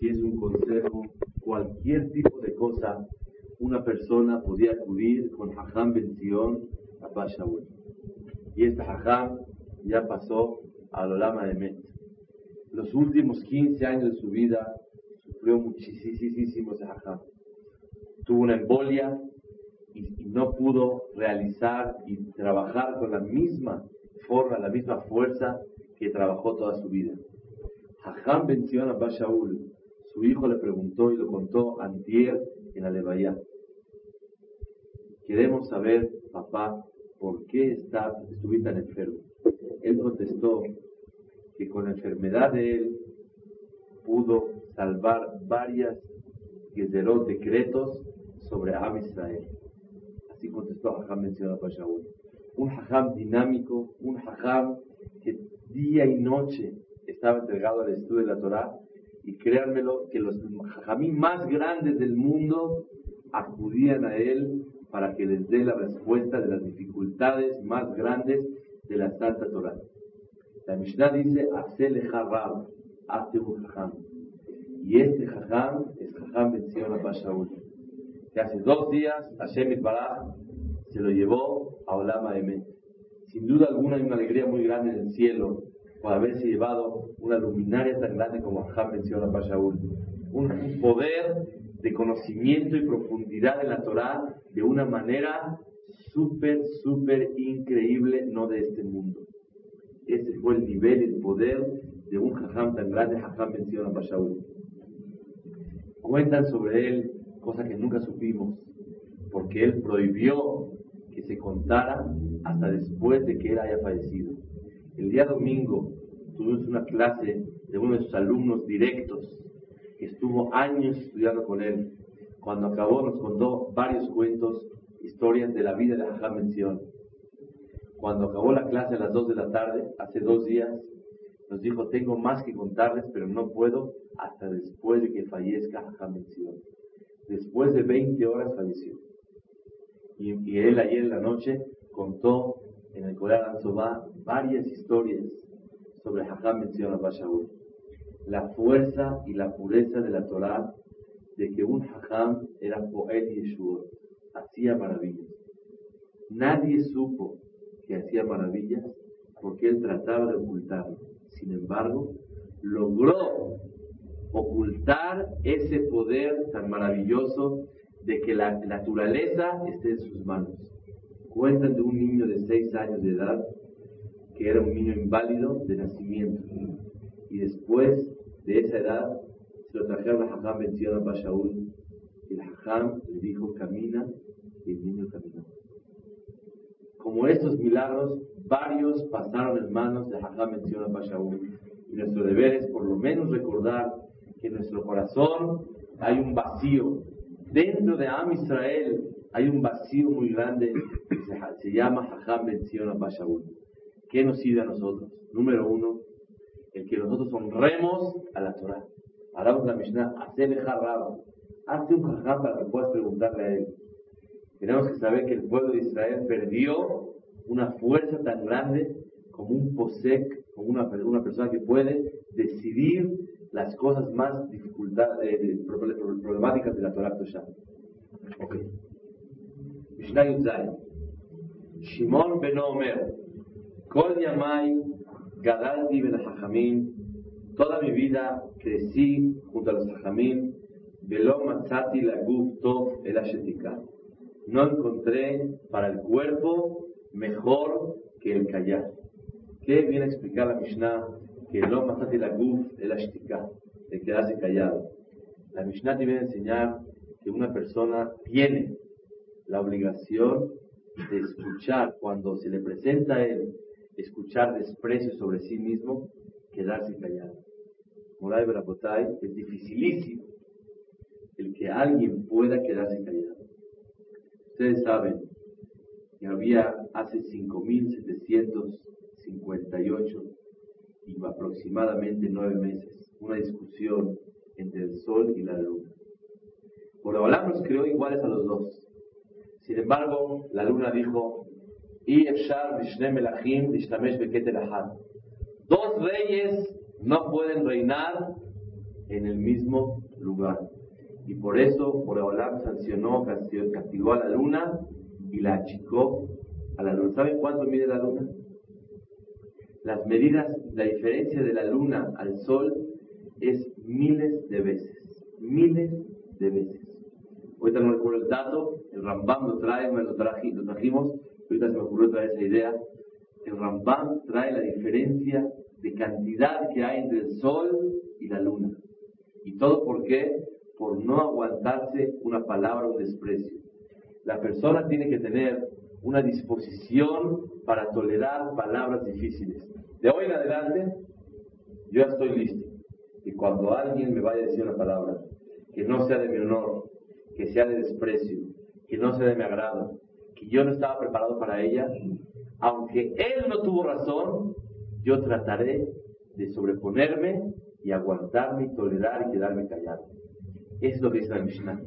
si es un consejo, cualquier tipo de cosa, una persona podía acudir con Hajam Ben Zion a Bashaul. Y este Hajam ya pasó a Olama de Met. Los últimos 15 años de su vida sufrió muchísimo ese Hajam. Tuvo una embolia y, no pudo realizar y trabajar con la misma forma, la misma fuerza que trabajó toda su vida. Hajam venció a Bashaul. Su hijo le preguntó y lo contó antier en la Levaya. Queremos saber, papá, ¿por qué está, estuviste tan enfermo? Él contestó que con la enfermedad de él pudo salvar varias gezerot, decretos sobre Am Israel. Así contestó Hajam mencionado para Shaul. Un Hajam dinámico, un Hajam que día y noche estaba entregado al estudio de la Torah y créanmelo que los Hajamim más grandes del mundo acudían a él para que les dé la respuesta de las dificultades más grandes de la Santa Torah. La Mishnah dice, Hacele Harab, hazte un Jajam. Y este Jajam es Jajam Ben Zion Abba Shaul. Que hace dos días Hashem Itbaraj se lo llevó a Olama Emet. Sin duda alguna hay una alegría muy grande en el cielo por haberse llevado una luminaria tan grande como Jajam Ben Zion Abba Shaul. Un poder de conocimiento y profundidad de la Torah de una manera súper, súper increíble, no de este mundo. Ese fue el nivel y el poder de un jajam tan grande, jajam menciona a Bashaul. Cuentan sobre él cosas que nunca supimos, porque él prohibió que se contara hasta después de que él haya fallecido. El día domingo tuvimos una clase de uno de sus alumnos directos, que estuvo años estudiando con él. Cuando acabó nos contó varios cuentos, historias de la vida de Jajam Mención. Cuando acabó la clase a las 2 de la tarde, hace dos días, nos dijo, tengo más que contarles, pero no puedo hasta después de que fallezca Jajam Mención. Después de 20 horas falleció. Y, y, él ayer en la noche contó en el Corán Ansobá varias historias sobre Jajam Mención a Shaul la fuerza y la pureza de la Torah de que un hajam era poeta y Yeshua, hacía maravillas. Nadie supo que hacía maravillas porque él trataba de ocultarlo. Sin embargo, logró ocultar ese poder tan maravilloso de que la naturaleza esté en sus manos. Cuentan de un niño de seis años de edad que era un niño inválido de nacimiento y después de esa edad se lo trajeron a Hajam Ben Shaul y el Hajam le dijo camina y el niño caminó. Como estos milagros, varios pasaron en manos de Hajam Ben Shaul y nuestro deber es por lo menos recordar que en nuestro corazón hay un vacío. Dentro de Am Israel hay un vacío muy grande que se, se llama Hajam Ben Shaul. ¿Qué nos sirve a nosotros? Número uno, el que nosotros honremos a la Torah. Hablamos la Mishnah, hacer jarrado. Hazte un jajam para que puedas preguntarle a él. Tenemos que saber que el pueblo de Israel perdió una fuerza tan grande como un posek, como una, una persona que puede decidir las cosas más dificultades, eh, problemáticas de la Torah Tosha. Ok. Mishnah Yuzay. Shimon ben Omer. Kol yamai Gadalti ben Hajamim, toda mi vida crecí junto a los Hajamim, Velo Matzati la el No encontré para el cuerpo mejor que el callar. ¿Qué viene a explicar la Mishnah? Que Lo Matzati la Guf el el quedarse callado. La Mishnah te viene a enseñar que una persona tiene la obligación de escuchar cuando se le presenta a él escuchar desprecio sobre sí mismo, quedarse callado. Moray Berapotay, es dificilísimo el que alguien pueda quedarse callado. Ustedes saben que había hace 5.758 y aproximadamente nueve meses una discusión entre el Sol y la Luna. Por hablar nos creó iguales a los dos. Sin embargo, la Luna dijo, Dos reyes no pueden reinar en el mismo lugar. Y por eso Boreolam sancionó, castigó a la luna y la achicó a la luna. ¿Saben cuánto mide la luna? Las medidas, la diferencia de la luna al sol es miles de veces. Miles de veces. Ahorita no recuerdo el dato, el Rambam lo trae, me lo, lo trajimos, ahorita se me ocurrió traer esa idea. El Rambam trae la diferencia de cantidad que hay entre el sol y la luna. ¿Y todo por qué? Por no aguantarse una palabra o un desprecio. La persona tiene que tener una disposición para tolerar palabras difíciles. De hoy en adelante, yo ya estoy listo. Y cuando alguien me vaya a decir una palabra que no sea de mi honor, que sea de desprecio, que no sea de mi agrado, que yo no estaba preparado para ella, aunque él no tuvo razón, yo trataré de sobreponerme y aguantarme y tolerar y quedarme callado. Es lo que dice la Mishnah.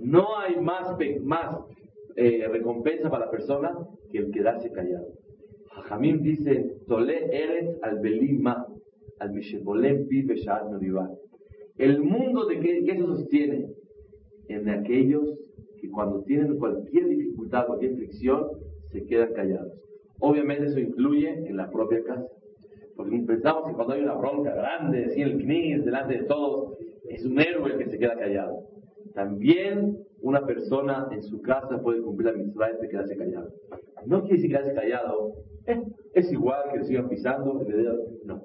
No hay más, más eh, recompensa para la persona que el quedarse callado. Jamim dice, Tole eres al belima, al vive El mundo de qué, qué se sostiene en aquellos que cuando tienen cualquier dificultad, cualquier fricción, se quedan callados. Obviamente eso incluye en la propia casa. Porque pensamos que cuando hay una bronca grande, así el CNIS, delante de todos, es un héroe el que se queda callado. También una persona en su casa puede cumplir la mitzvah de quedarse callado. No quiere decir quedarse callado, eh, es igual que le sigan pisando, no.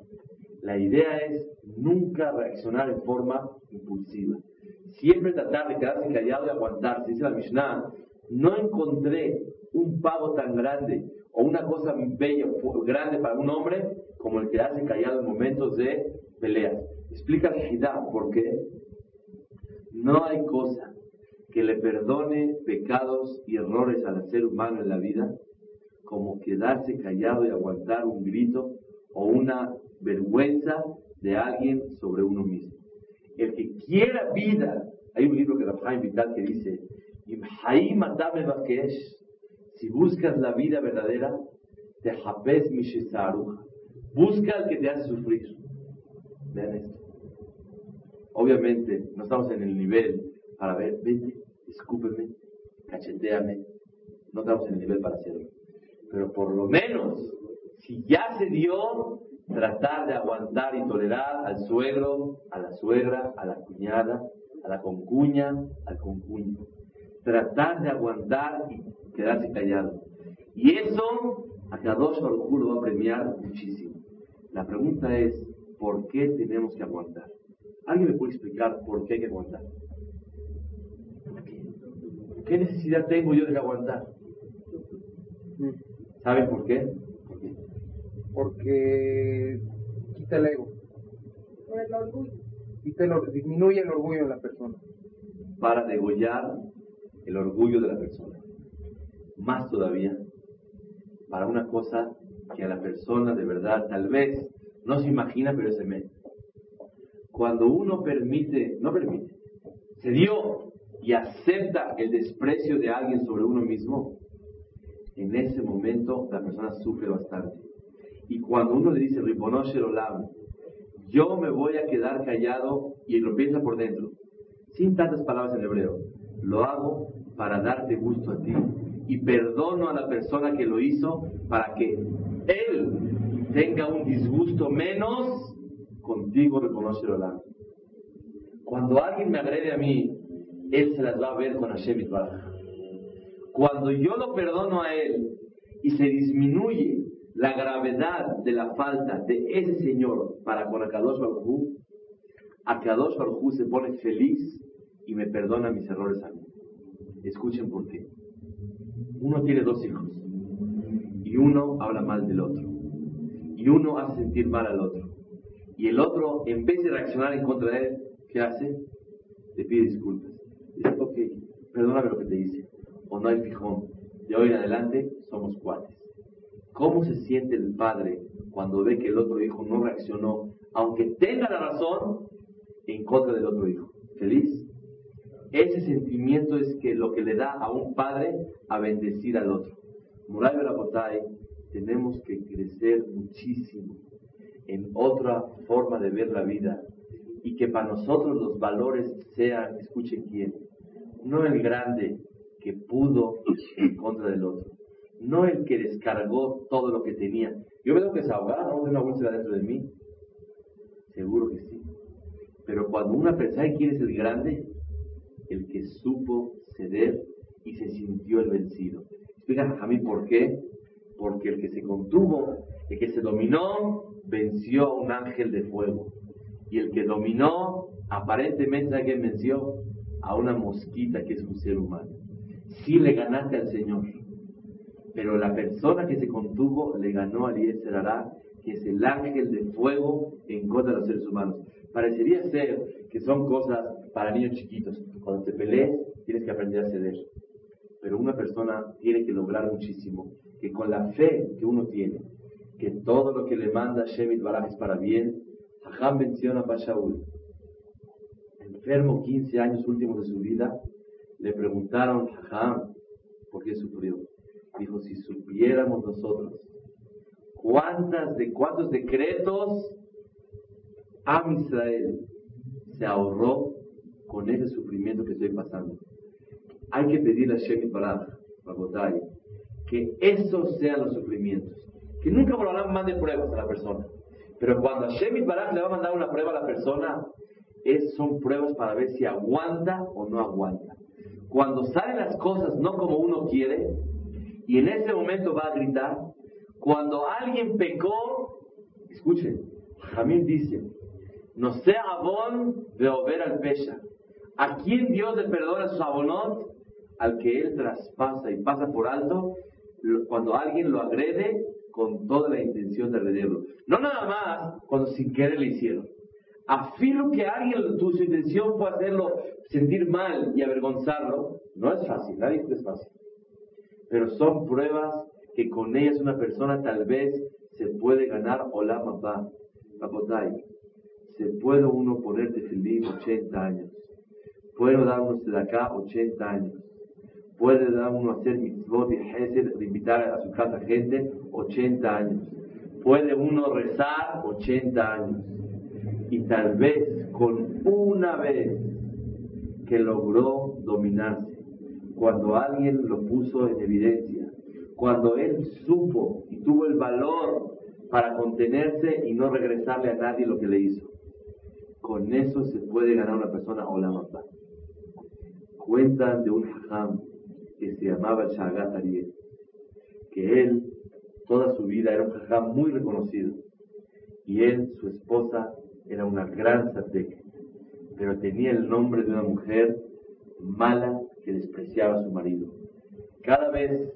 La idea es nunca reaccionar en forma impulsiva. Siempre tratar de quedarse callado y aguantarse. Dice la Mishnah, no encontré un pago tan grande o una cosa bella, grande para un hombre como el quedarse callado en momentos de pelea. Explica la por qué no hay cosa que le perdone pecados y errores al ser humano en la vida como quedarse callado y aguantar un grito o una vergüenza de alguien sobre uno mismo. El que quiera vida, hay un libro que Rafael Vital que dice, si buscas la vida verdadera, te mishizaruja. Busca al que te hace sufrir. Vean esto. Obviamente, no estamos en el nivel para ver, vente, escúpeme, cacheteame. No estamos en el nivel para hacerlo. Pero por lo menos, si ya se dio, tratar de aguantar y tolerar al suegro, a la suegra, a la cuñada, a la concuña, al concuño. Tratar de aguantar y quedarse callado. Y eso a Kadosh Baruj lo va a premiar muchísimo. La pregunta es, ¿por qué tenemos que aguantar? ¿Alguien me puede explicar por qué hay que aguantar? qué? necesidad tengo yo de aguantar? ¿Saben por qué? Porque quita el ego. el orgullo. disminuye el orgullo de la persona. Para degollar el orgullo de la persona. Más todavía, para una cosa que a la persona de verdad tal vez no se imagina, pero se mete. Cuando uno permite, no permite, se dio y acepta el desprecio de alguien sobre uno mismo, en ese momento la persona sufre bastante. Y cuando uno le dice, Ribonoshe Olam, yo me voy a quedar callado y lo piensa por dentro, sin tantas palabras en hebreo, lo hago para darte gusto a ti y perdono a la persona que lo hizo para que él tenga un disgusto menos, contigo reconoce el Cuando alguien me agrede a mí, él se las va a ver con Hashem Cuando yo lo perdono a él y se disminuye la gravedad de la falta de ese señor para con Akadosh Baruj Akadosh Baruj se pone feliz y me perdona mis errores a mí. Escuchen por qué. Uno tiene dos hijos y uno habla mal del otro y uno hace sentir mal al otro y el otro, en vez de reaccionar en contra de él, ¿qué hace? Le pide disculpas. Dice, ok, perdóname lo que te hice. O no hay fijón. De hoy en adelante somos cuates. ¿Cómo se siente el padre cuando ve que el otro hijo no reaccionó, aunque tenga la razón, en contra del otro hijo? ¿Feliz? Ese sentimiento es que lo que le da a un padre a bendecir al otro. Muray Berabotay, tenemos que crecer muchísimo en otra forma de ver la vida y que para nosotros los valores sean, escuchen quién, no el grande que pudo en contra del otro, no el que descargó todo lo que tenía. Yo veo que desahogar, ¿no? De una úlcera dentro de mí. Seguro que sí. Pero cuando una persona quiere ser el grande, el que supo ceder y se sintió el vencido. Explica a mí por qué. Porque el que se contuvo, el que se dominó, venció a un ángel de fuego. Y el que dominó, aparentemente, ¿a venció? A una mosquita que es un ser humano. Sí le ganaste al Señor. Pero la persona que se contuvo le ganó a Eliezer Ará, que es el ángel de fuego en contra de los seres humanos. Parecería ser que son cosas para niños chiquitos. Cuando te pelees, tienes que aprender a ceder. Pero una persona tiene que lograr muchísimo, que con la fe que uno tiene, que todo lo que le manda Shemit Baraj es para bien, Jajam menciona a Shaul. Enfermo 15 años últimos de su vida, le preguntaron, Jajam, ¿por qué sufrió? Dijo, si supiéramos nosotros cuántas de cuántos decretos a Israel se ahorró con ese sufrimiento que estoy pasando. Hay que pedirle a Shemit Baraj, que esos sean los sufrimientos. Que nunca Borolam mande pruebas a la persona. Pero cuando Shemit Baraj le va a mandar una prueba a la persona, es, son pruebas para ver si aguanta o no aguanta. Cuando salen las cosas no como uno quiere, y en ese momento va a gritar, cuando alguien pecó, escuchen, Jamín dice, no sea abón de ober al pesha. ¿A quién Dios le perdona su abonot? Al que él traspasa y pasa por alto cuando alguien lo agrede con toda la intención de agredirlo. No nada más cuando sin querer le hicieron. Afirmo que alguien, tu su intención fue hacerlo sentir mal y avergonzarlo. No es fácil, nadie es fácil. Pero son pruebas que con ellas una persona tal vez se puede ganar papá, papotay. Se puede uno ponerte feliz 80 años. Puedo dar uno acá 80 años puede dar uno hacer mitzvot y de invitar a su casa gente 80 años. Puede uno rezar 80 años. Y tal vez con una vez que logró dominarse, cuando alguien lo puso en evidencia, cuando él supo y tuvo el valor para contenerse y no regresarle a nadie lo que le hizo. Con eso se puede ganar una persona o la mata. Cuentan de un hajam que se llamaba Shagat Ariel, que él toda su vida era un jajam muy reconocido y él, su esposa, era una gran satek, pero tenía el nombre de una mujer mala que despreciaba a su marido. Cada vez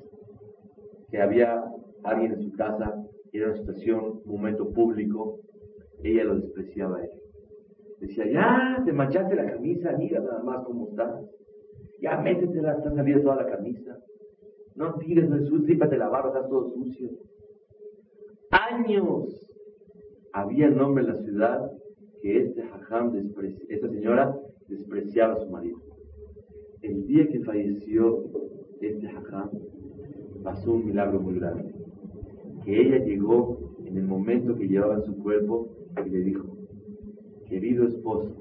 que había alguien en su casa, era una situación, un momento público, ella lo despreciaba a él. Decía, ya, te manchaste la camisa, mira nada más cómo estás. Ya métetela, está salida toda la camisa. No tires el sucio, de la barba, está todo sucio. Años había nombre en la ciudad que este hajam, esta señora, despreciaba a su marido. El día que falleció este hajam, pasó un milagro muy grande. Que ella llegó en el momento que llevaba su cuerpo y le dijo, querido esposo,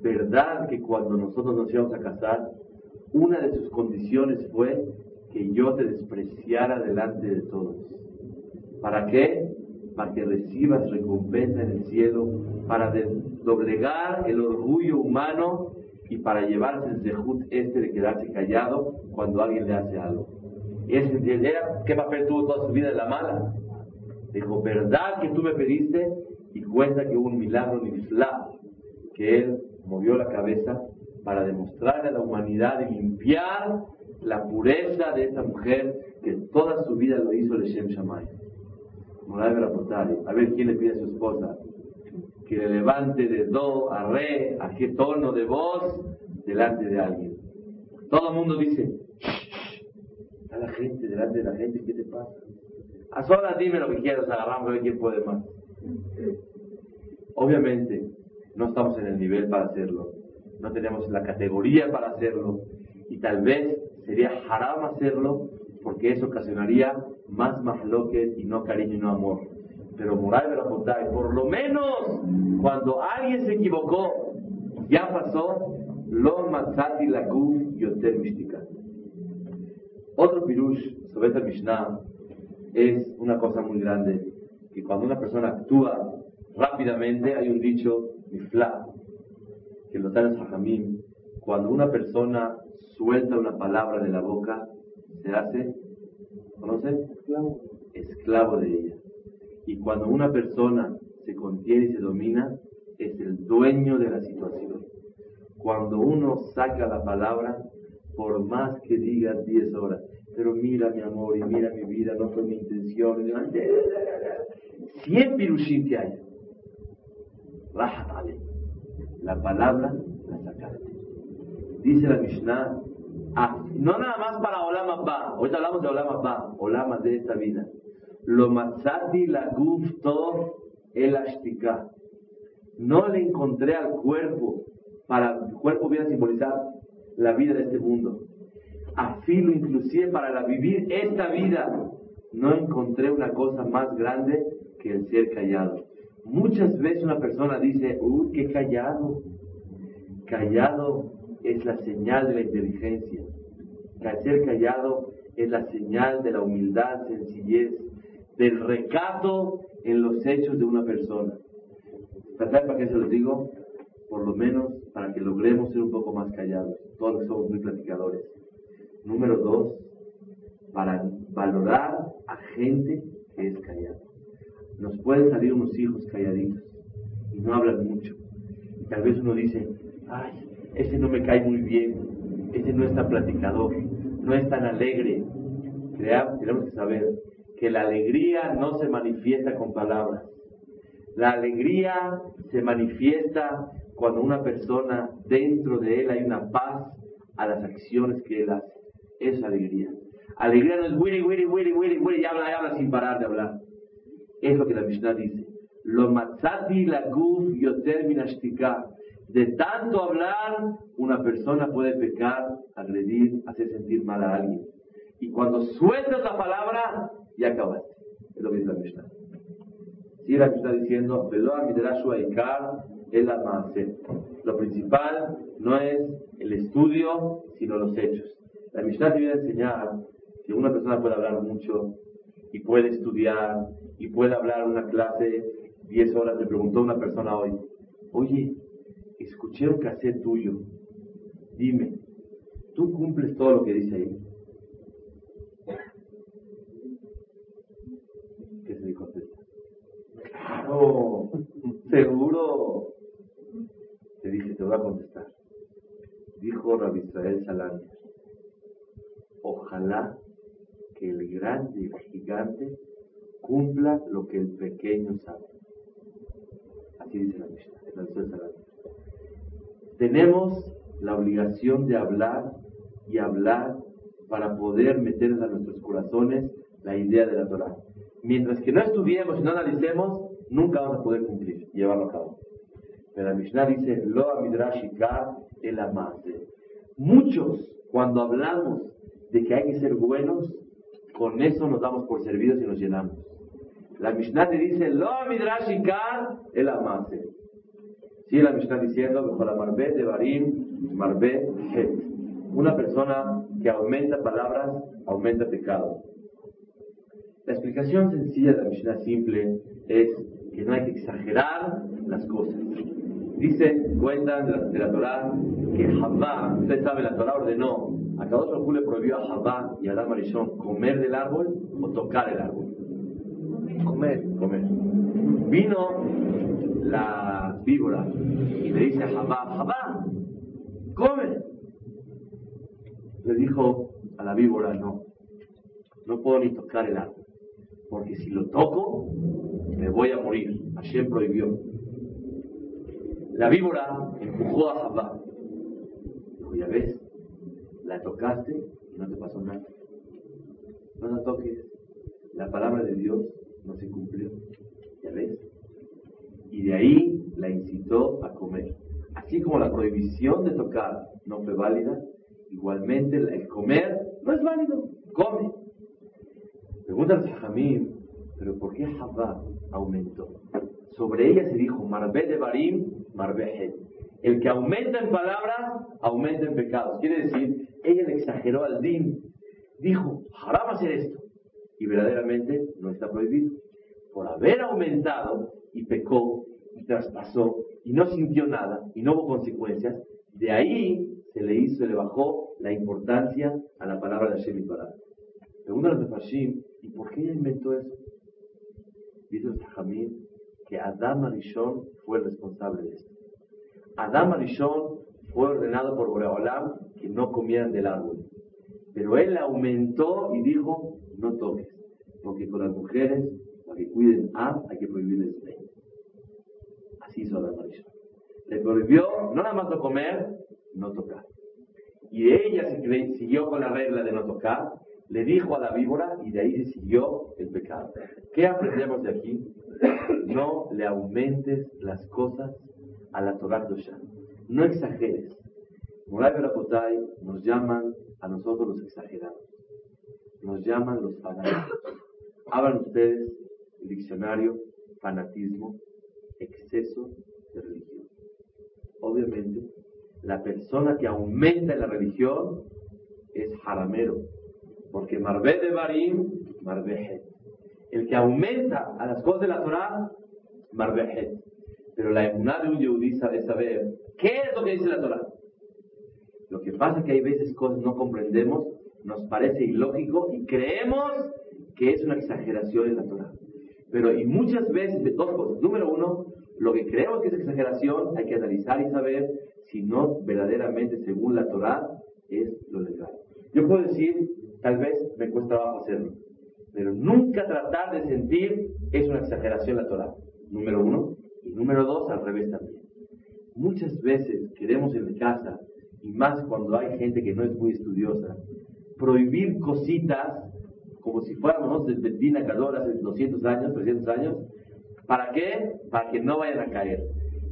verdad que cuando nosotros nos íbamos a casar, una de sus condiciones fue que yo te despreciara delante de todos. ¿Para qué? Para que recibas recompensa en el cielo, para doblegar el orgullo humano y para llevarse el zehut este de quedarse callado cuando alguien le hace algo. Ese era, ¿qué papel tuvo toda su vida de la mala? Dijo, ¿verdad que tú me pediste? Y cuenta que hubo un milagro en Islam, que él movió la cabeza para demostrarle a la humanidad y limpiar la pureza de esta mujer que toda su vida lo hizo Leshem Shamay. A ver quién le pide a su esposa que le levante de do a re, a qué tono de voz delante de alguien. Todo el mundo dice, a la gente, delante de la gente, ¿qué te pasa? A solas dime lo que quieras, agarramos a ver quién puede más. Obviamente, no estamos en el nivel para hacerlo, no tenemos la categoría para hacerlo, y tal vez sería haram hacerlo, porque eso ocasionaría más mahloques y no cariño y no amor. Pero moral de por lo menos cuando alguien se equivocó, ya pasó, lo matzati la kuf yoter mishtika. Otro pirush sobre esta Mishnah es una cosa muy grande, que cuando una persona actúa rápidamente, hay un dicho, mifla, que lo trae Jajamim, cuando una persona suelta una palabra de la boca, se hace, ¿conoce? Esclavo. Esclavo de ella. Y cuando una persona se contiene y se domina, es el dueño de la situación. Cuando uno saca la palabra, por más que diga 10 horas, pero mira mi amor y mira mi vida, no fue mi intención. 100 pirushim que hay. La palabra la sacaste. Dice la Mishnah, ah, no nada más para Olam Abba, ahorita hablamos de Olam Abba, Olam de esta vida. Lo matzati la gufto el ashtika. No le encontré al cuerpo, para el cuerpo viene a simbolizar la vida de este mundo. Afilo inclusive para la vivir esta vida. No encontré una cosa más grande que el ser callado. Muchas veces una persona dice, uy, qué callado. Callado es la señal de la inteligencia. Ser callado es la señal de la humildad, sencillez, del recato en los hechos de una persona. para qué se los digo? Por lo menos para que logremos ser un poco más callados. Todos somos muy platicadores. Número dos, para valorar a gente que es callada. Nos pueden salir unos hijos calladitos y no hablan mucho. Y tal vez uno dice, ay, ese no me cae muy bien, ese no es tan platicador, no es tan alegre. tenemos que saber que la alegría no se manifiesta con palabras. La alegría se manifiesta cuando una persona dentro de él hay una paz a las acciones que él hace. Es alegría. Alegría no es wiri, wiri, wiri, wiri, wiri, y habla, y habla sin parar de hablar. Es lo que la Mishnah dice. Lo matzati la guf yoter De tanto hablar, una persona puede pecar, agredir, hacer sentir mal a alguien. Y cuando sueltas la palabra, ya acabaste. Es lo que dice la Mishnah. Si la Mishnah diciendo, Lo principal no es el estudio, sino los hechos. La Mishnah te viene a enseñar que una persona puede hablar mucho y puede estudiar y puede hablar una clase 10 horas. Me preguntó una persona hoy, oye, escuché un cassette tuyo. Dime, ¿tú cumples todo lo que dice ahí? ¿Qué se dijo Claro, seguro. Te dije, te voy a contestar. Dijo Rabbi Israel ojalá que el grande y el gigante cumpla lo que el pequeño sabe. Así dice la Mishnah, Tenemos la obligación de hablar y hablar para poder meter en nuestros corazones la idea de la Torah. Mientras que no estudiemos y no analicemos, nunca vamos a poder cumplir llevarlo a cabo. Pero la Mishnah dice, Lo el amase. Muchos, cuando hablamos de que hay que ser buenos, con eso nos damos por servidos y nos llenamos. La Mishnah te dice, lo el amase. Sí, la Mishnah diciendo, la marbe de barim, marbe het. Una persona que aumenta palabras, aumenta pecado. La explicación sencilla de la Mishnah simple es que no hay que exagerar las cosas. Dice, cuentan de la, de la Torah que Javá, usted sabe, la Torah ordenó a cada otro le prohibió a Javá y a Adam Arishon comer del árbol o tocar el árbol. Comer, comer. Vino la víbora y le dice a Javá, Javá, come. Le dijo a la víbora, no, no puedo ni tocar el árbol, porque si lo toco, me voy a morir. Hashem prohibió. La víbora empujó a Jabá. Dijo, ya ves, la tocaste y no te pasó nada. No la toques. La palabra de Dios no se cumplió. ¿Ya ves? Y de ahí la incitó a comer. Así como la prohibición de tocar no fue válida, igualmente el comer no es válido. Come. Pregunta a Jamín, pero ¿por qué Jabá aumentó? Sobre ella se dijo, Marbe de Barim, Marbe El que aumenta en palabras, aumenta en pecados. Quiere decir, ella le exageró al din. Dijo, haram hacer esto. Y verdaderamente no está prohibido. Por haber aumentado y pecó y traspasó y no sintió nada y no hubo consecuencias, de ahí se le hizo, se le bajó la importancia a la palabra de Hashem y Bará. Pregunta de Fashim, ¿y por qué ella inventó eso? Dice el Sajamín que Adam Arishon fue el responsable de esto. Adam Arishon fue ordenado por Boreolam que no comieran del árbol. Pero él aumentó y dijo, no toques, porque con las mujeres, para que cuiden A, hay que prohibirles B. Así hizo Adam Arishon. Le prohibió no nada más no comer, no tocar. Y ella siguió con la regla de no tocar, le dijo a la víbora y de ahí se siguió el pecado. ¿Qué aprendemos de aquí? No le aumentes las cosas a la Torah Dosha. No exageres. Moray Berapotay nos llaman a nosotros los exagerados. Nos llaman los fanáticos. Hablan ustedes el diccionario fanatismo, exceso de religión. Obviamente, la persona que aumenta en la religión es haramero, porque Marbe de Barim, Marbe El que aumenta a las cosas de la Torah, Marbe Pero la emuná de un yudí sabe saber qué es lo que dice la Torah. Lo que pasa es que hay veces cosas no comprendemos, nos parece ilógico y creemos que es una exageración en la Torah. Pero y muchas veces, dos cosas. Número uno, lo que creemos que es exageración hay que analizar y saber si no verdaderamente según la Torah es lo legal. Yo puedo decir, tal vez me cuesta trabajo hacerlo, pero nunca tratar de sentir es una exageración la Torah, número uno, y número dos, al revés también. Muchas veces queremos en casa, y más cuando hay gente que no es muy estudiosa, prohibir cositas como si fuéramos de Betina Cador hace 200 años, 300 años, ¿para qué? Para que no vayan a caer.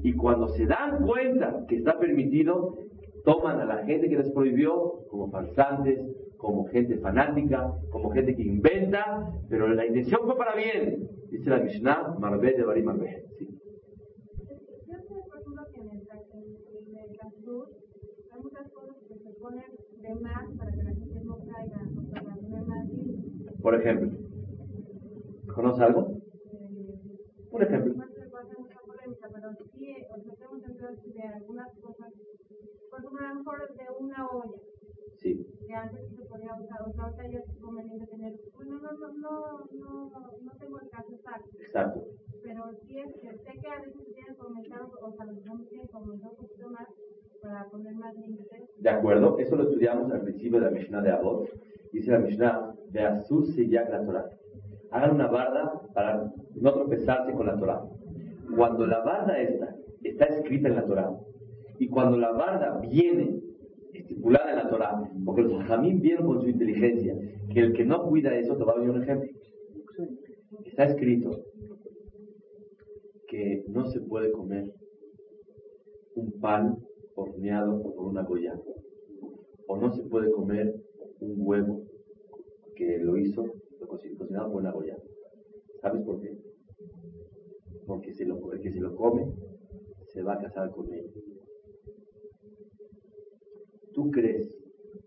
Y cuando se dan cuenta que está permitido, toman a la gente que les prohibió como falsantes, como gente fanática, como gente que inventa, pero la intención fue para bien. Dice la Mishnah, Marbé de. Sí. Por ejemplo, ¿conoce algo? Un ejemplo pero sí, o sea, tengo entendido de algunas cosas, por ejemplo, a lo mejor de una olla. Sí. Que antes se podía usar, o sea, ahorita ya es conveniente tener, bueno, no, no, no, no, no tengo el caso exacto. Exacto. Pero sí es que sé que a veces se tienen aumentar, o sea, los hombres tienen aumentar un poquito más para poner más límites. De acuerdo, eso lo estudiamos al principio de la Mishnah de Abot. Dice la Mishnah, de Azul se la Torah. Hagan una barda para no tropezarse con la Torah. Cuando la barda esta está escrita en la Torah y cuando la barda viene estipulada en la Torah, porque los hajamim vieron con su inteligencia que el que no cuida eso, te va a venir un ejemplo. Está escrito que no se puede comer un pan horneado con una goya, o no se puede comer un huevo que lo hizo, lo cocinado con una goya. ¿Sabes por qué? porque si lo, el que se lo come se va a casar con él. ¿Tú crees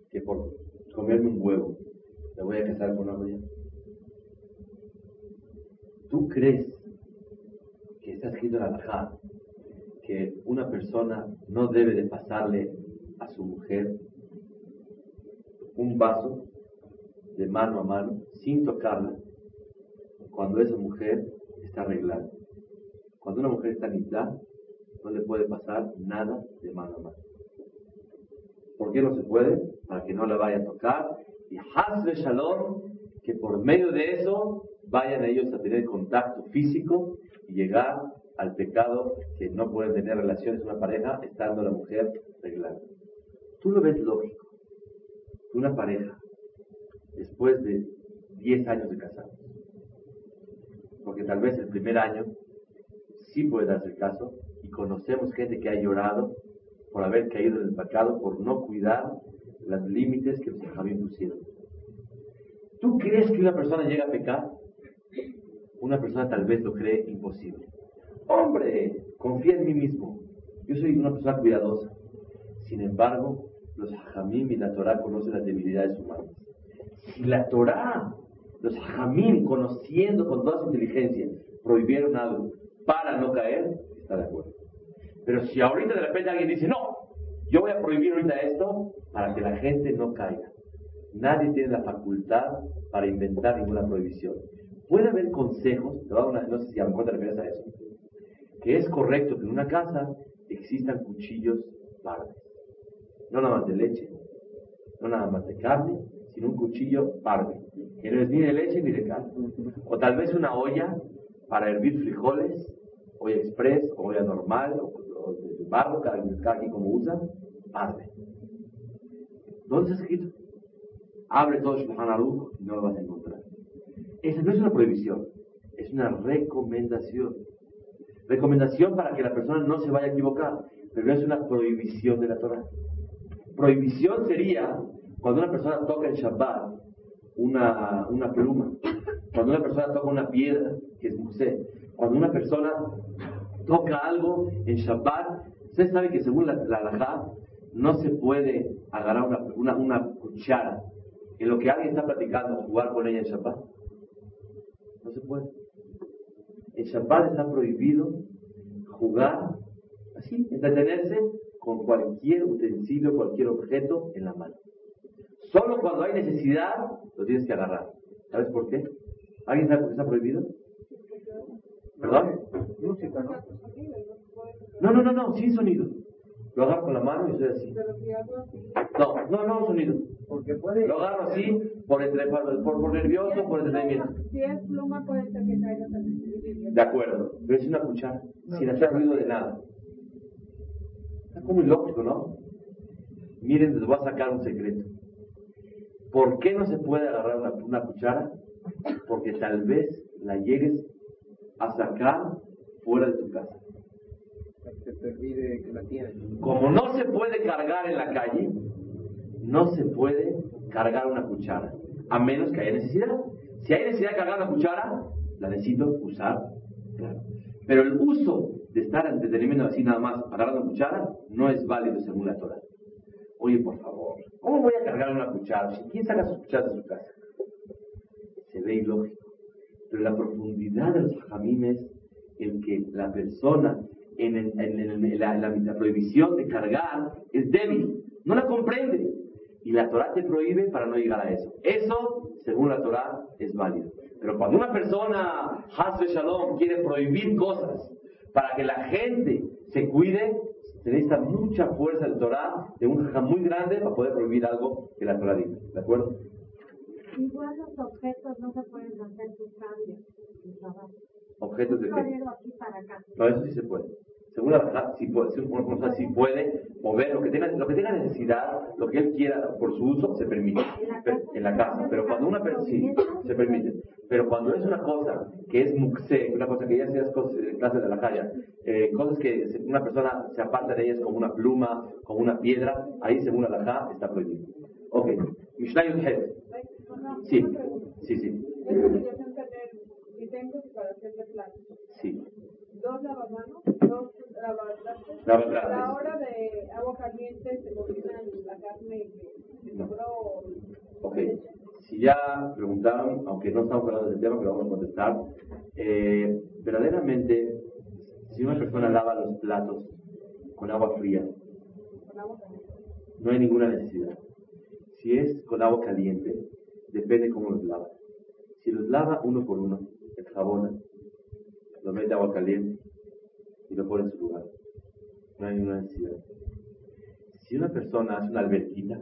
que por comerme un huevo me voy a casar con una mujer? ¿Tú crees que está escrito en la Bajá que una persona no debe de pasarle a su mujer un vaso de mano a mano sin tocarla cuando esa mujer está arreglada? Cuando una mujer está limpia, no le puede pasar nada de mano a mano. ¿Por qué no se puede? Para que no la vaya a tocar. Y hazle shalom, que por medio de eso vayan ellos a tener contacto físico y llegar al pecado que no pueden tener relaciones una pareja estando la mujer arreglada. Tú lo ves lógico. Una pareja, después de 10 años de casado, porque tal vez el primer año sí puede darse el caso, y conocemos gente que ha llorado por haber caído en el pecado, por no cuidar los límites que los Jajamín pusieron. ¿Tú crees que una persona llega a pecar? Una persona tal vez lo cree imposible. Hombre, confía en mí mismo. Yo soy una persona cuidadosa. Sin embargo, los hajamim y la Torah conocen las debilidades humanas. Si la Torah, los hajamim, conociendo con toda su inteligencia, prohibieron algo para no caer, está de acuerdo. Pero si ahorita de repente alguien dice, no, yo voy a prohibir ahorita esto para que la gente no caiga. Nadie tiene la facultad para inventar ninguna prohibición. Puede haber consejos, te voy a dar una, no sé si a lo mejor te refieres a eso, que es correcto que en una casa existan cuchillos pardes. No nada más de leche, no nada más de carne, sino un cuchillo parde, que no es ni de leche ni de carne. O tal vez una olla para hervir frijoles, olla express, olla normal, o, de barro, cada, quien como usa, parde. ¿Dónde está escrito? Abre todo Shulchan Aruch y no lo vas a encontrar. Esa no es una prohibición, es una recomendación. Recomendación para que la persona no se vaya a equivocar, pero no es una prohibición de la Torah. Prohibición sería cuando una persona toca en Shabbat una, una pluma, cuando una persona toca una piedra, que es musé, cuando una persona toca algo en Shabbat, usted sabe que según la, la no se puede agarrar una, una, una, cuchara en lo que alguien está platicando, jugar con ella en Shabbat. No se puede. En Shabbat está prohibido jugar, así, entretenerse con cualquier utensilio, cualquier objeto en la mano. Solo cuando hay necesidad lo tienes que agarrar. ¿Sabes por qué? ¿Alguien sabe por qué está prohibido? ¿Perdón? No, no, no, no, sin sonido. Lo agarro con la mano y estoy así. No, no, no, sonido. Porque puede... Lo agarro así por, entre, por, por nervioso, por entretenimiento. Si es pluma, puede ser que caiga De acuerdo, pero es una cuchara, sin hacer ruido de nada. Es muy lógico, ¿no? Miren, les voy a sacar un secreto. ¿Por qué no se puede agarrar una, una cuchara? Porque tal vez la llegues a sacar fuera de tu casa. Como no se puede cargar en la calle, no se puede cargar una cuchara, a menos que haya necesidad. Si hay necesidad de cargar una cuchara, la necesito usar, claro. Pero el uso de estar en entretenimiento así nada más, agarrando una cuchara, no es válido según la Torah. Oye, por favor, ¿cómo voy a cargar una cuchara? ¿Quién saca sus cucharas de su casa? Se ve ilógico. Pero la profundidad de los hajamim es el que la persona en, la, prohibición de cargar es débil, no la comprende. Y la Torah te prohíbe para no llegar a eso. Eso, según la Torah, es válido. Pero cuando una persona, Hasbe Shalom, quiere prohibir cosas para que la gente se cuide, se necesita mucha fuerza de Torah, de un jajam muy grande, para poder prohibir algo que la Torah dice. ¿De acuerdo? Igual los objetos no se pueden hacer sus cambios. ¿Objetos de qué? No, eso sí se puede. Según la verdad, si puede, si puede mover lo que, tenga, lo que tenga necesidad, lo que él quiera por su uso, se permite. en la casa. Pero cuando una persona, sí, se permite. Pero cuando es una cosa que es muxe, una cosa que ya sea cosas en clase de la calle, eh, cosas que una persona se aparta de ellas como una pluma, como una piedra, ahí según la está prohibido. Ok. Mishnah. Sí, sí, sí. Sí. Dos lavamanos, dos lavatrastes. A la hora de agua caliente se cocina la carne que sobró. Ok. Si ya preguntaron, aunque no estamos hablando del tema, pero vamos a contestar. Eh, verdaderamente, si una persona lava los platos con agua fría, no hay ninguna necesidad. Si es con agua caliente, depende cómo los lava. Si los lava uno por uno, el jabón, lo mete agua caliente y lo pone en su lugar. No hay ninguna necesidad. Si una persona hace una alberquita,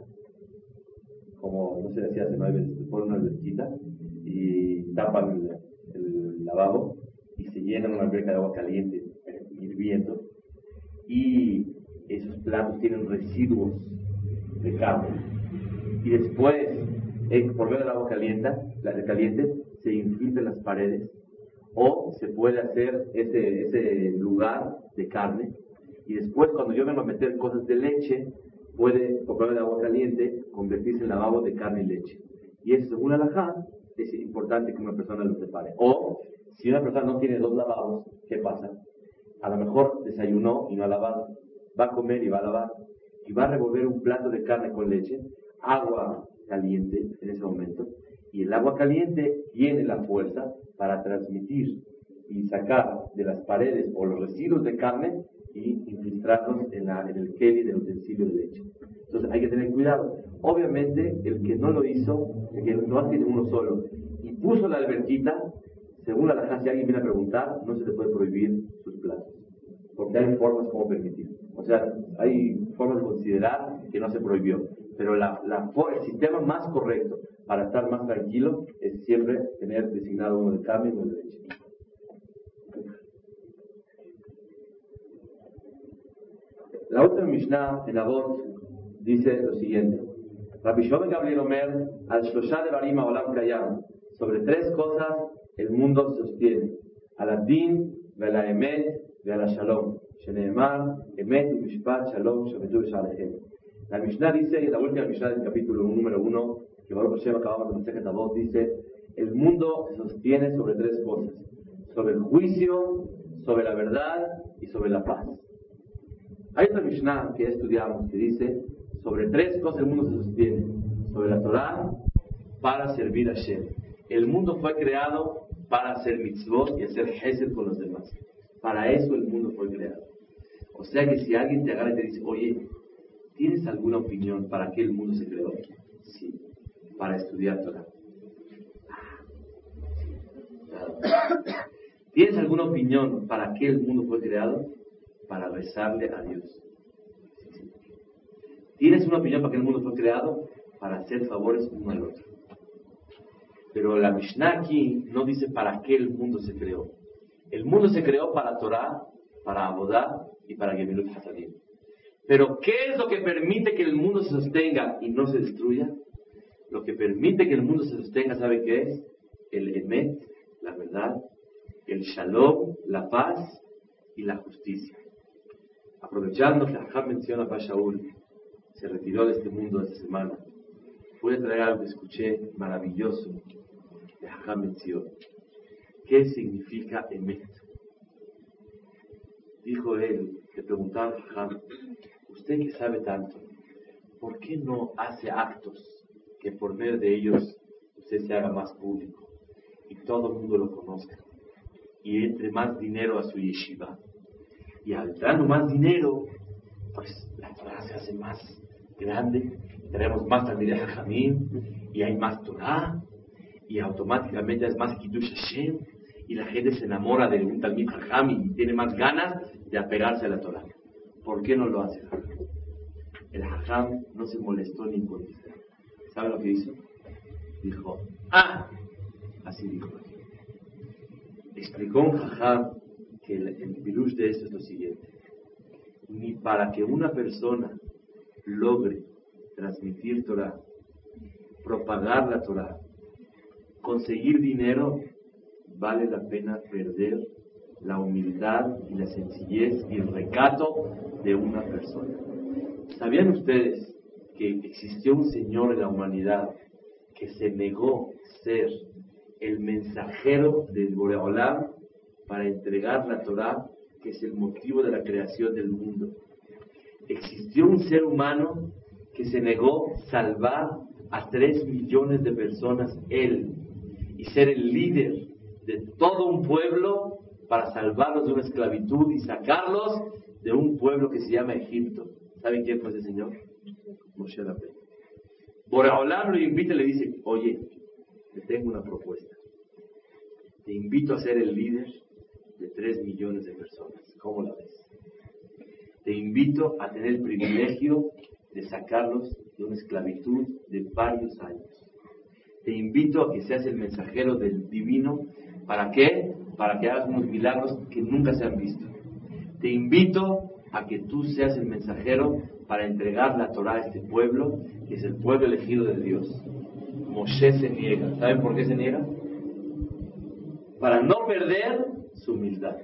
como no se decía hace nueve veces, pone una alberquita y tapa el, lavabo y se llena una alberca de agua caliente, hirviendo y esos platos tienen residuos de carne. Y después, por medio del agua caliente, la caliente, se infiltran las paredes o se puede hacer ese, ese lugar de carne. Y después, cuando yo vengo a meter cosas de leche, puede, por medio del agua caliente, convertirse en lavabo de carne y leche. Y eso, según la es importante que una persona lo separe. O, si una persona no tiene dos lavabos, ¿qué pasa? A lo mejor desayunó y no ha lavado. Va a comer y va a lavar. Y va a revolver un plato de carne con leche, agua caliente en ese momento. Y el agua caliente tiene la fuerza para transmitir y sacar de las paredes o los residuos de carne y infiltrarlos en, en el keli del utensilio de leche. Entonces hay que tener cuidado. Obviamente, el que no lo hizo, el que no tiene uno solo, y puso la alberquita, según la laja, si alguien viene a preguntar, no se le puede prohibir sus platos. Porque hay formas como permitir. O sea, hay formas de considerar que no se prohibió. Pero la, la, el sistema más correcto para estar más tranquilo es siempre tener designado uno de carne y uno de leche. La otra Mishnah en Abot dice lo siguiente. Rabbi Shlomo Gabriel Omer, al Shloshá de Barima Olam Kayam, sobre tres cosas el mundo sostiene. Al Adin, la Emet, Shalom. Sheneemar, Emet, Mishpat, Shalom, Shametu, Shalechem. La Mishnah dice, y la última Mishnah del capítulo número uno, que Baruch Hashem acabamos de mensaje Tabot, dice, el mundo se sostiene sobre tres cosas. Sobre el juicio, sobre la verdad y sobre la paz. Hay otra Mishnah que estudiamos que dice, sobre tres cosas el mundo se sostiene. Sobre la Torah, para servir a Shem. El mundo fue creado para hacer mitzvot y hacer hesed con los demás. Para eso el mundo fue creado. O sea que si alguien te agarra y te dice, oye, ¿tienes alguna opinión para qué el mundo se creó? Sí, para estudiar Torah. ¿Tienes alguna opinión para qué el mundo fue creado? Para rezarle a Dios. ¿Tienes una opinión para qué el mundo fue creado? Para hacer favores uno al otro. Pero la Mishnah aquí no dice para qué el mundo se creó. El mundo se creó para Torah, para Abodá y para Gemilut Hasadim. Pero ¿qué es lo que permite que el mundo se sostenga y no se destruya? Lo que permite que el mundo se sostenga, ¿sabe qué es? El Emet, la verdad, el Shalom, la paz y la justicia. Aprovechando que Ajá menciona a Shaul, se retiró de este mundo esta semana. Voy a traer algo que escuché maravilloso de Ajá mencionó. ¿Qué significa Emet? Dijo él, le preguntaba a usted que sabe tanto, ¿por qué no hace actos que por medio de ellos usted se haga más público y todo el mundo lo conozca y entre más dinero a su yeshiva? Y al dar más dinero, pues la Torah se hace más grande, tenemos más también Jamín y hay más Torah y automáticamente es más Kiddush Hashem y la gente se enamora de un Talmid Jajam y tiene más ganas de apegarse a la Torah. ¿Por qué no lo hace el Jajam? no se molestó ni con ¿Sabe lo que hizo? Dijo, ¡ah! Así dijo. Explicó un Jajam que el, el de esto es lo siguiente. Ni para que una persona logre transmitir Torah, propagar la Torah, conseguir dinero, vale la pena perder la humildad y la sencillez y el recato de una persona. ¿Sabían ustedes que existió un Señor en la humanidad que se negó ser el mensajero del Boreolam para entregar la Torah, que es el motivo de la creación del mundo? Existió un ser humano que se negó salvar a tres millones de personas, él, y ser el líder de todo un pueblo para salvarlos de una esclavitud y sacarlos de un pueblo que se llama Egipto. ¿Saben quién fue ese señor? Moshe Rabbeinu. Boreolam lo invita y le dice, oye, te tengo una propuesta. Te invito a ser el líder de tres millones de personas. ¿Cómo la ves? Te invito a tener el privilegio de sacarlos de una esclavitud de varios años. Te invito a que seas el mensajero del divino ¿Para qué? Para que hagas unos milagros que nunca se han visto. te invito a que tú seas el mensajero para entregar la Torah a este pueblo, que es el pueblo elegido de Dios. Moshe se niega. ¿Saben por qué se niega? Para no perder su humildad.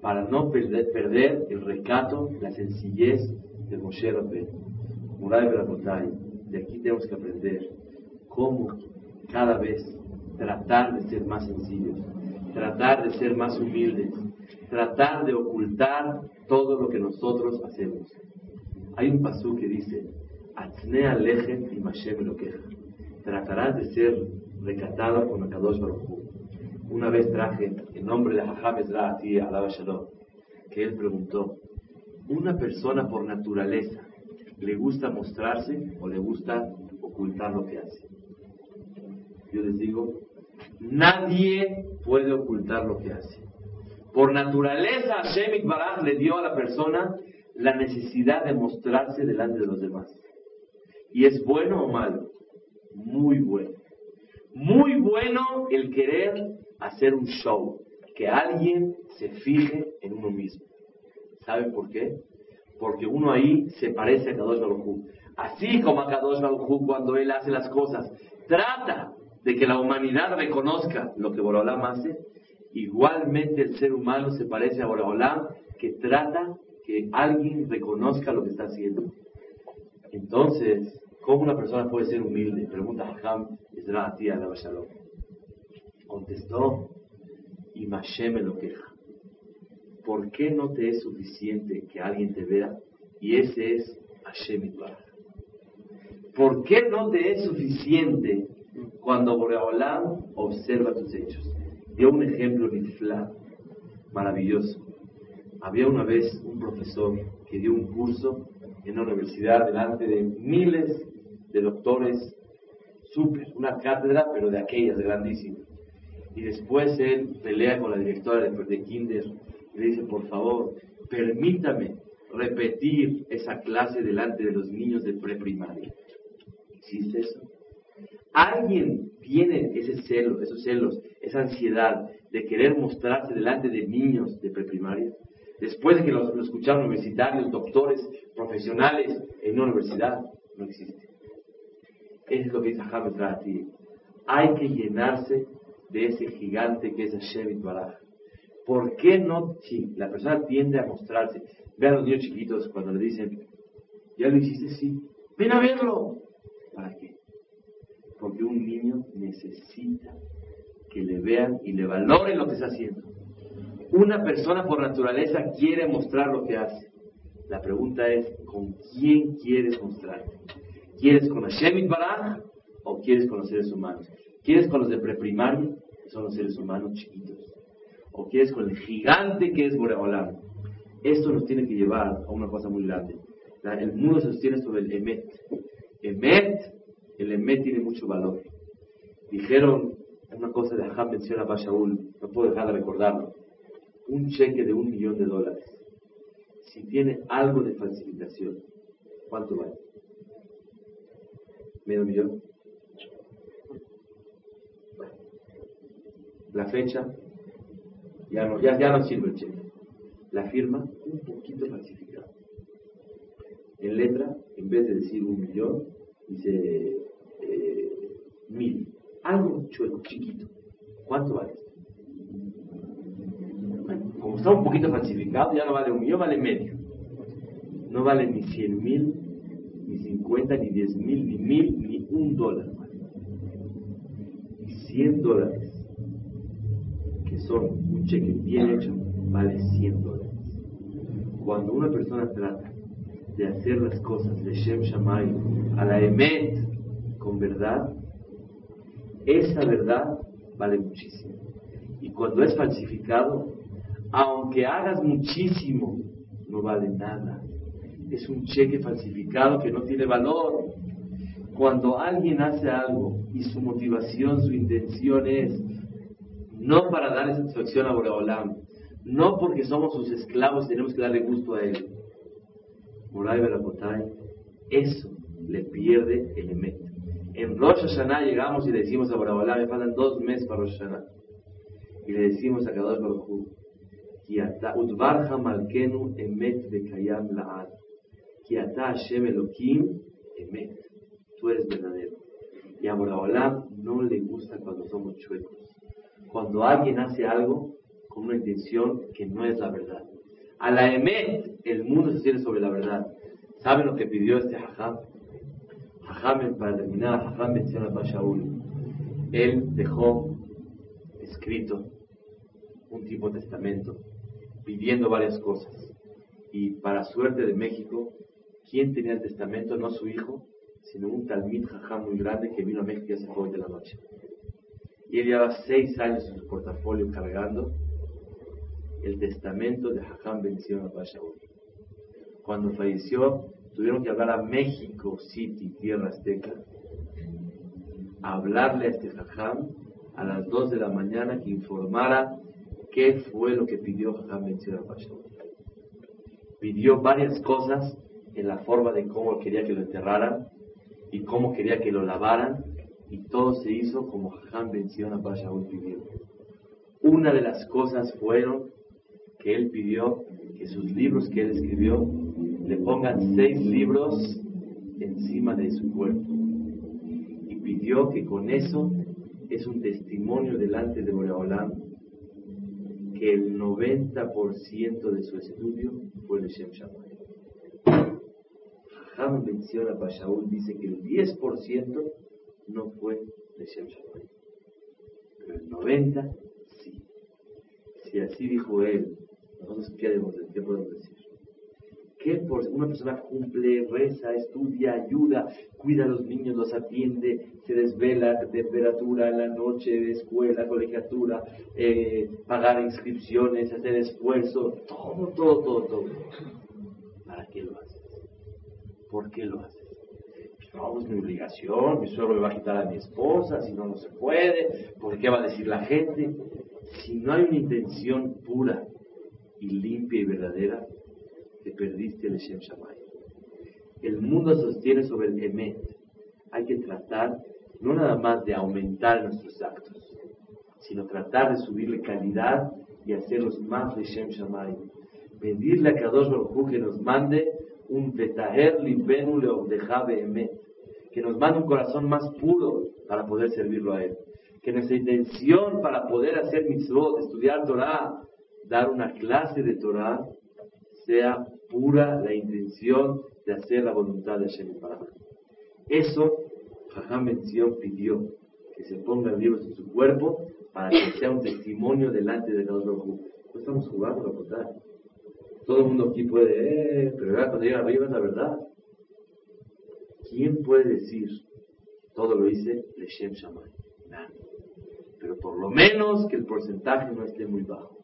Para no perder, perder el recato, la sencillez de Moshe Rabbeinu. Murai de aquí tenemos que aprender cómo cada vez tratar de ser más sencillos, tratar de ser más humildes, tratar de ocultar todo lo que nosotros hacemos. Hay un pasú que dice, Atznea leje y Mashem lo queja. Tratarás de ser recatado con Akadosh Baruj Una vez traje el nombre de Hajam Ezra a ti, Shalom, que él preguntó, ¿una persona por naturaleza le gusta mostrarse o le gusta ocultar lo que hace? Yo les digo, nadie puede ocultar lo que hace. Por naturaleza, Hashem le dio a la persona la necesidad de mostrarse delante de los demás. ¿Y es bueno o malo? Muy bueno. Muy bueno el querer hacer un show, que alguien se fije en uno mismo. ¿Saben por qué? Porque uno ahí se parece a Kadosh Baruj Así como a Kadosh Baruj cuando él hace las cosas, trata de que la humanidad reconozca lo que Borolam hace, igualmente el ser humano se parece a Borolam que trata que alguien reconozca lo que está haciendo. Entonces, ¿cómo una persona puede ser humilde? Pregunta Hajam Ezra tía la Shalom. Contestó, y Mashe me lo queja. ¿Por qué no te es suficiente que alguien te vea? Y ese es Hashem ¿Por qué no te es suficiente cuando Boreolam observa tus hechos? Dio un ejemplo maravilloso. Había una vez un profesor que dio un curso en la universidad delante de miles de doctores, súper, una cátedra, pero de aquellas, grandísimas. Y después él pelea con la directora de, de Kinder y le dice, por favor, permítame repetir esa clase delante de los niños de preprimaria. ¿Existe eso? ¿Alguien tiene ese celo, esos celos, esa ansiedad de querer mostrarse delante de niños de preprimaria? Después de que lo, escucharon universitarios, doctores, profesionales en una universidad, no existe. Es lo que dice James ti. Hay que llenarse de ese gigante que es Hashem Baraj. ¿Por qué no? Si la persona tiende a mostrarse. Vean a los niños chiquitos cuando le dicen, ¿ya lo hiciste? Sí. Ven a verlo. ¿Para qué? Porque un niño necesita que le vean y le valoren lo que está haciendo. Una persona por naturaleza quiere mostrar lo que hace. La pregunta es, ¿con quién quieres mostrarte? ¿Quieres con Hashem Baraj o quieres con los seres humanos? ¿Quieres con los de preprimaria, que son los seres humanos chiquitos? ¿O quieres con el gigante que es Boreolam? Esto nos tiene que llevar a una cosa muy grande. El mundo se sostiene sobre el Emet. Emet, el Emet tiene mucho valor. Dijeron, una cosa de Aham menciona a Bashaul, no puedo dejar de recordarlo un cheque de un millón de dólares, si tiene algo de falsificación, ¿cuánto vale? ¿Medio millón? la fecha, ya no, ya, ya no sirve el cheque. La firma, un poquito falsificada. En letra, en vez de decir un millón, dice eh, mil. Algo chueco, chiquito. ¿Cuánto vale? como está un poquito falsificado, ya no vale un millón, vale medio. No vale ni cien mil, ni cincuenta, ni diez mil, ni mil, ni un dólar. Y cien dólares, que son un cheque bien hecho, vale cien dólares. Cuando una persona trata de hacer las cosas de Shem Shammai a la Emet con verdad, esa verdad vale muchísimo. Y cuando es falsificado, aunque hagas muchísimo, no vale nada. Es un cheque falsificado que no tiene valor. Cuando alguien hace algo y su motivación, su intención es no para darle satisfacción a Boreolam, no porque somos sus esclavos y tenemos que darle gusto a él. Moray Berajotay, eso le pierde el emet. En Rosh Hashanah llegamos y le decimos a Borabalá, me faltan dos meses para Rosh Hashanah. Y le decimos a Kadosh Baruj Kiata utbarja malkenu emet bekayam la'ad. Kiata Hashem Elohim emet. Tú eres verdadero. Y a Borabalá no le gusta cuando somos chuecos. Cuando alguien hace algo con una intención que no es la verdad. A la emet el mundo se tiene sobre la verdad. ¿Saben lo que pidió este hajam? Hajam, para terminar, hajam menciona a Shaul. Él dejó escrito un tipo de testamento pidiendo varias cosas. Y para suerte de México, ¿quién tenía el testamento? No su hijo, sino un talmid jajam muy grande que vino a México y hace hoy de la noche. Y él lleva seis años en su portafolio cargando el testamento de Jajam Benzion Abashaul. Cuando falleció, tuvieron que hablar a México City, tierra azteca, hablarle a este Jajam a las dos de la mañana que informara qué fue lo que pidió Jajam Abashaul. Pidió varias cosas en la forma de cómo quería que lo enterraran y cómo quería que lo lavaran y todo se hizo como Jajam Benzion Abashaul pidió. Una de las cosas fueron que él pidió que sus libros que él escribió le pongan seis libros encima de su cuerpo. Y pidió que con eso es un testimonio delante de Boreolam que el 90% de su estudio fue de Shem Shammai. Jajam menciona a Bashaul, dice que el 10% no fue de Shem Shammai. Pero el 90% sí. Si así dijo él, nosotros, ¿qué, ¿qué podemos decir? Que por una persona cumple, reza, estudia, ayuda, cuida a los niños, los atiende, se desvela, temperatura en la noche, escuela, colegiatura, eh, pagar inscripciones, hacer esfuerzo, todo, todo, todo, todo. ¿Para qué lo haces? ¿Por qué lo haces? No, es mi obligación, mi suegro me va a quitar a mi esposa, si no, no se puede, porque qué va a decir la gente. Si no hay una intención pura y limpia y verdadera, te perdiste el Shem Shammai. El mundo sostiene sobre el Emet. Hay que tratar no nada más de aumentar nuestros actos, sino tratar de subirle calidad y hacerlos más de Shem Shammai. Pedirle a Kadosh Baruj que nos mande un Betaher Libenu Leobdejabe Emet, que nos mande un corazón más puro para poder servirlo a Él. Que nuestra intención para poder hacer mitzvot, estudiar Torah, dar una clase de Torah, sea pura la intención de hacer la voluntad de Hashem Eso, Jajam Benzion pidió que se pongan libros en su cuerpo para que sea un testimonio delante de los No estamos jugando a contar. Todo el mundo aquí puede, eh, pero cuando llega arriba es la verdad. ¿Quién puede decir todo lo hice Leshem Shammai? Nadie. Pero por lo menos que el porcentaje no esté muy bajo.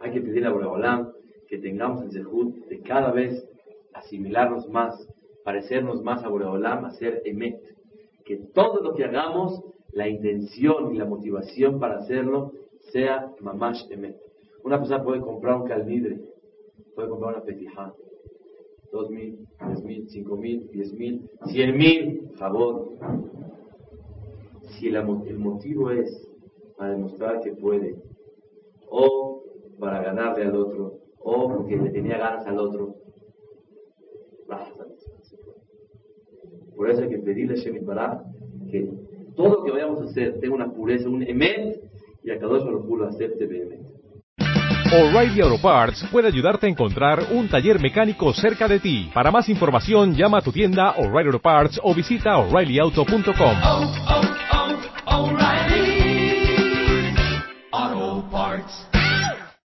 Hay que pedir a Boreolam que tengamos el zehut de cada vez asimilarnos más, parecernos más a Boreolam, hacer emet. Que todo lo que hagamos, la intención y la motivación para hacerlo sea mamash emet. Una persona puede comprar un calvidre, puede comprar una petijá, dos mil, tres mil, cinco mil, diez mil, cien mil, favor. Si el, el motivo es para demostrar que puede, o para ganarle al otro o porque le tenía ganas al otro. Por eso hay que pedirle a Shemit Baraj que todo lo que vayamos a hacer tenga una pureza, un emet, y a cada uno lo acepte emet. O'Reilly Auto Parts puede ayudarte a encontrar un taller mecánico cerca de ti. Para más información, llama a tu tienda O'Reilly Auto Parts o visita oreillyauto.com.